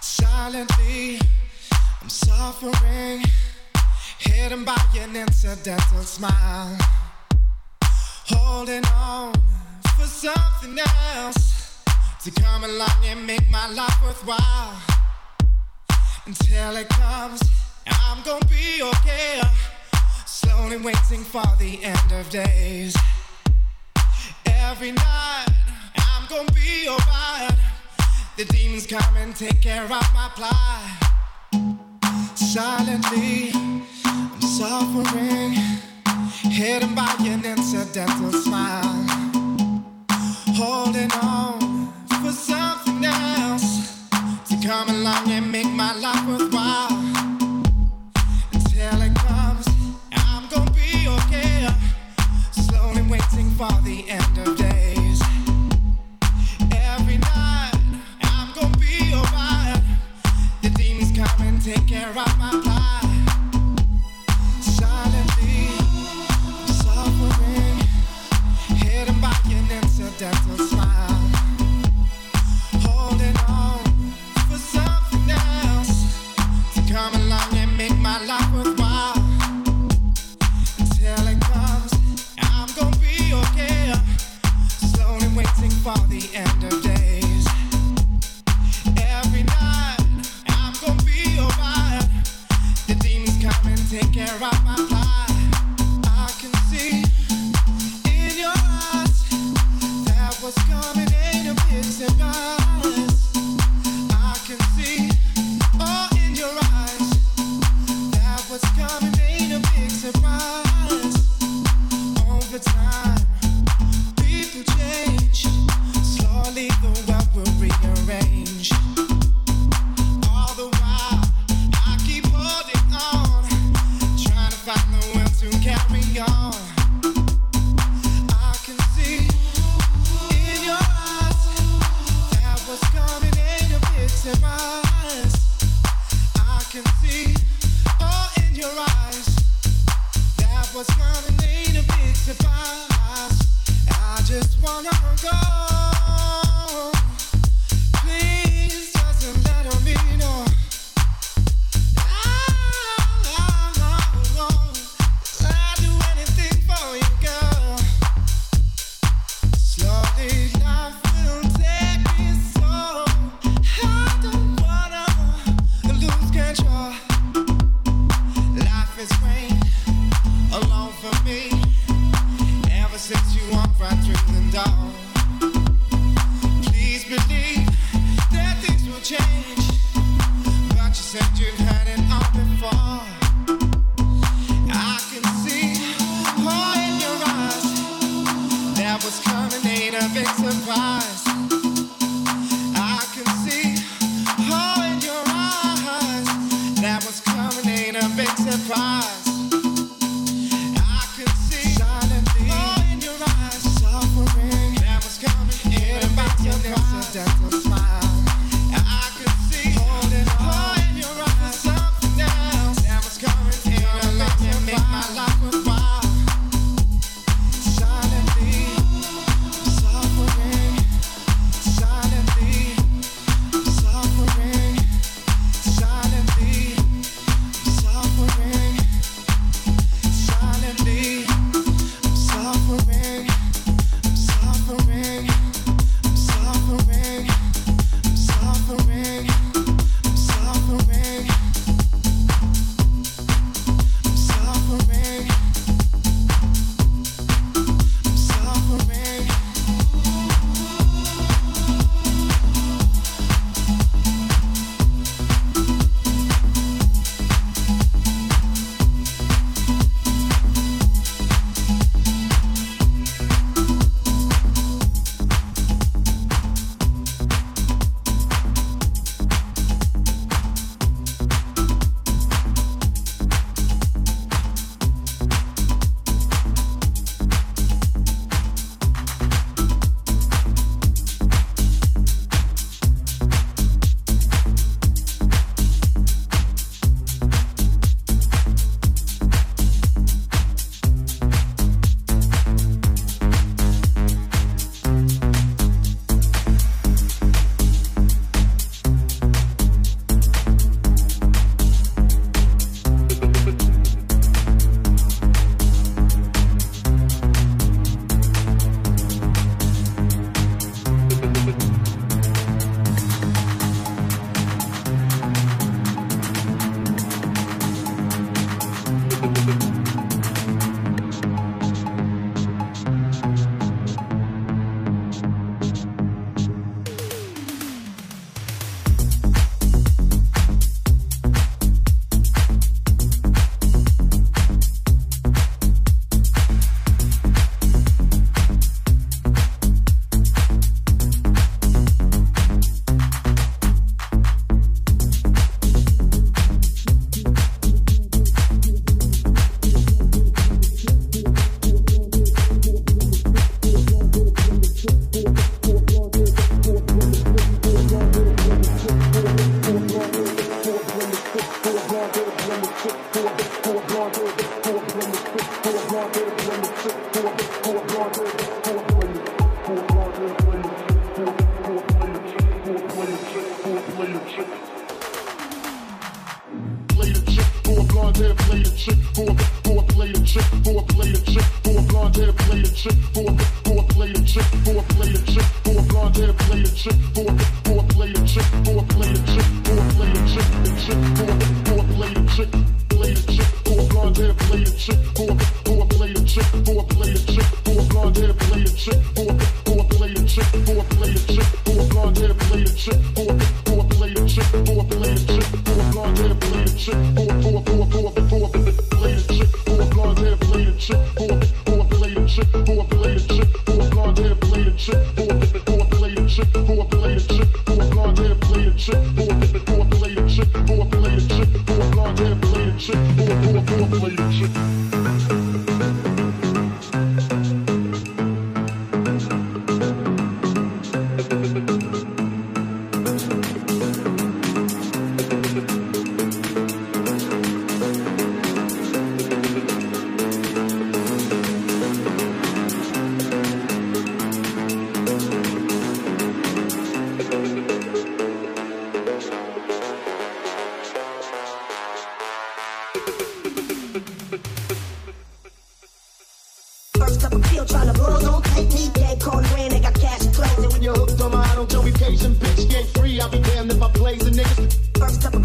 Silently, I'm suffering, hidden by an incidental smile. Holding on for something else to come along and make my life worthwhile. Until it comes. I'm gonna be okay. Slowly waiting for the end of days. Every night, I'm gonna be alright. The demons come and take care of my plight. Silently, I'm suffering, hidden by an incidental smile. Holding on for something else to come along and make my life worthwhile. take care of my said you've had it all before. one, two, three. I'll be damned if I blaze the niggas. First up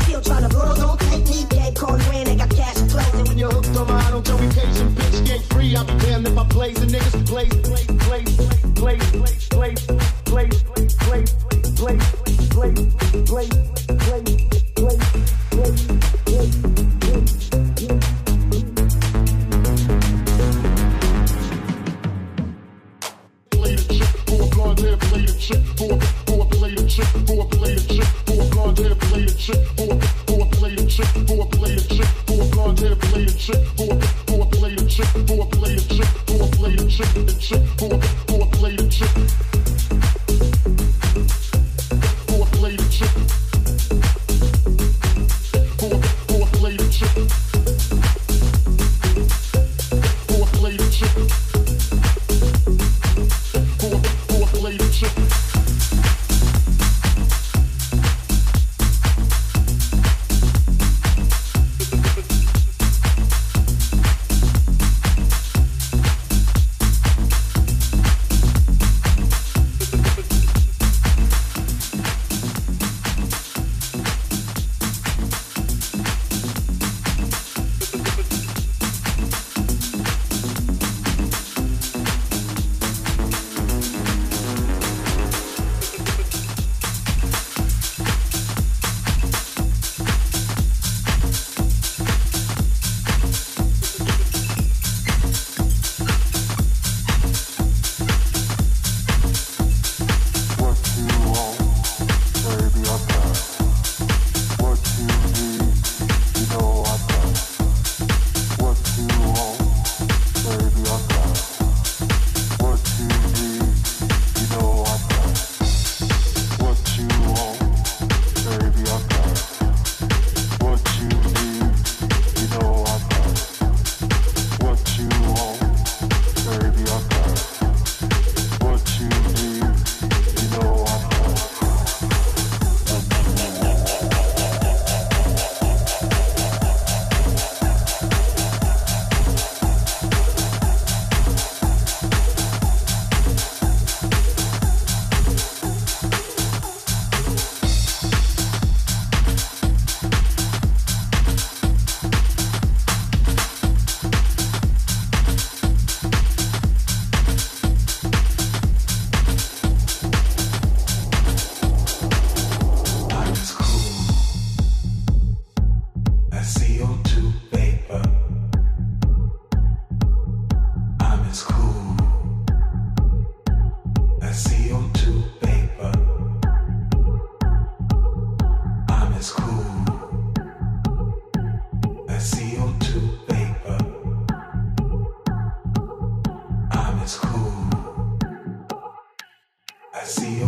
see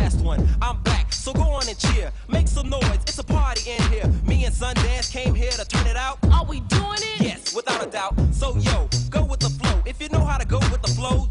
last one. I'm back, so go on and cheer. Make some noise, it's a party in here. Me and Sundance came here to turn it out. Are we doing it? Yes, without a doubt. So yo, go with the flow. If you know how to go with the flow,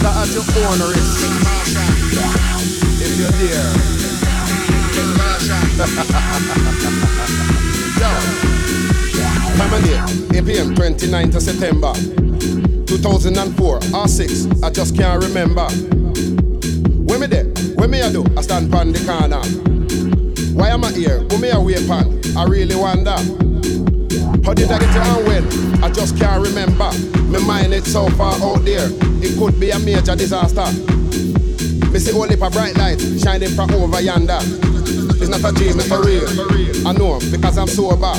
Own risk. If you're there. Yo. Time of day, 8 p.m. 29th of September 2004 R6, I just can't remember. Where me there? Where me I do? I stand on the corner. Why am I here? Who me a wait on? I really wonder. How did I get and when? I just can't remember. My mind is so far out there. It could be a major disaster. Me see only a bright light shining from over yonder. It's not a dream, it's for real. I know because I'm sober,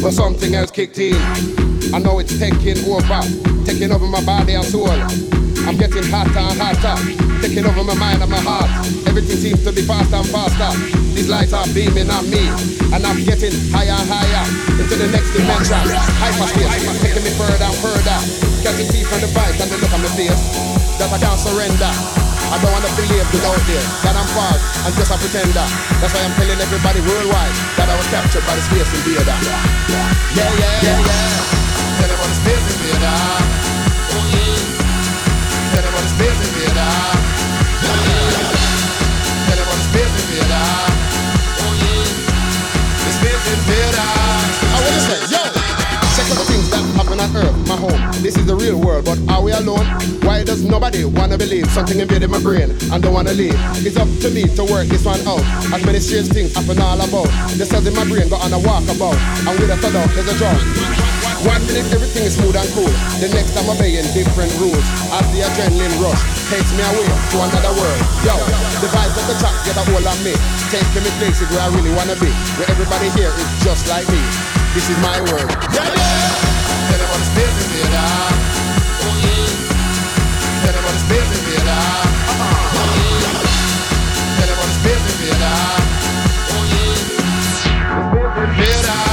but something else kicked in. I know it's taking over, taking over my body and soul. I'm getting hotter and hotter, taking over my mind and my heart. Everything seems to be faster and faster. These lights are beaming on me, and I'm getting higher and higher into the next dimension. Hyperspace, taking me further and further. Can't you see from the vibes and the look on my face that I can't surrender? I don't wanna believe without there that I'm false and just a pretender. That's why I'm telling everybody worldwide that I was captured by the space invader. Yeah, yeah, yeah, yeah. Tell about the space invader. Oh yeah. Tell about the space invader. Oh yeah. This is the real world, but are we alone? Why does nobody wanna believe something invaded my brain and don't wanna leave? It's up to me to work this one out. As many strange things happen all about. The cells in my brain go on a walkabout, and with a thud there's a drought. One minute everything is smooth and cool. The next I'm obeying different rules. As the adrenaline rush takes me away to another world. Yo, the vibes of the track get a hold of me. taking me places where I really wanna be. Where everybody here is just like me. This is my world. Yeah, yeah. Tell them what space is here, Oh yeah. Tell them what space is here, Oh yeah. Tell them what space is Oh yeah.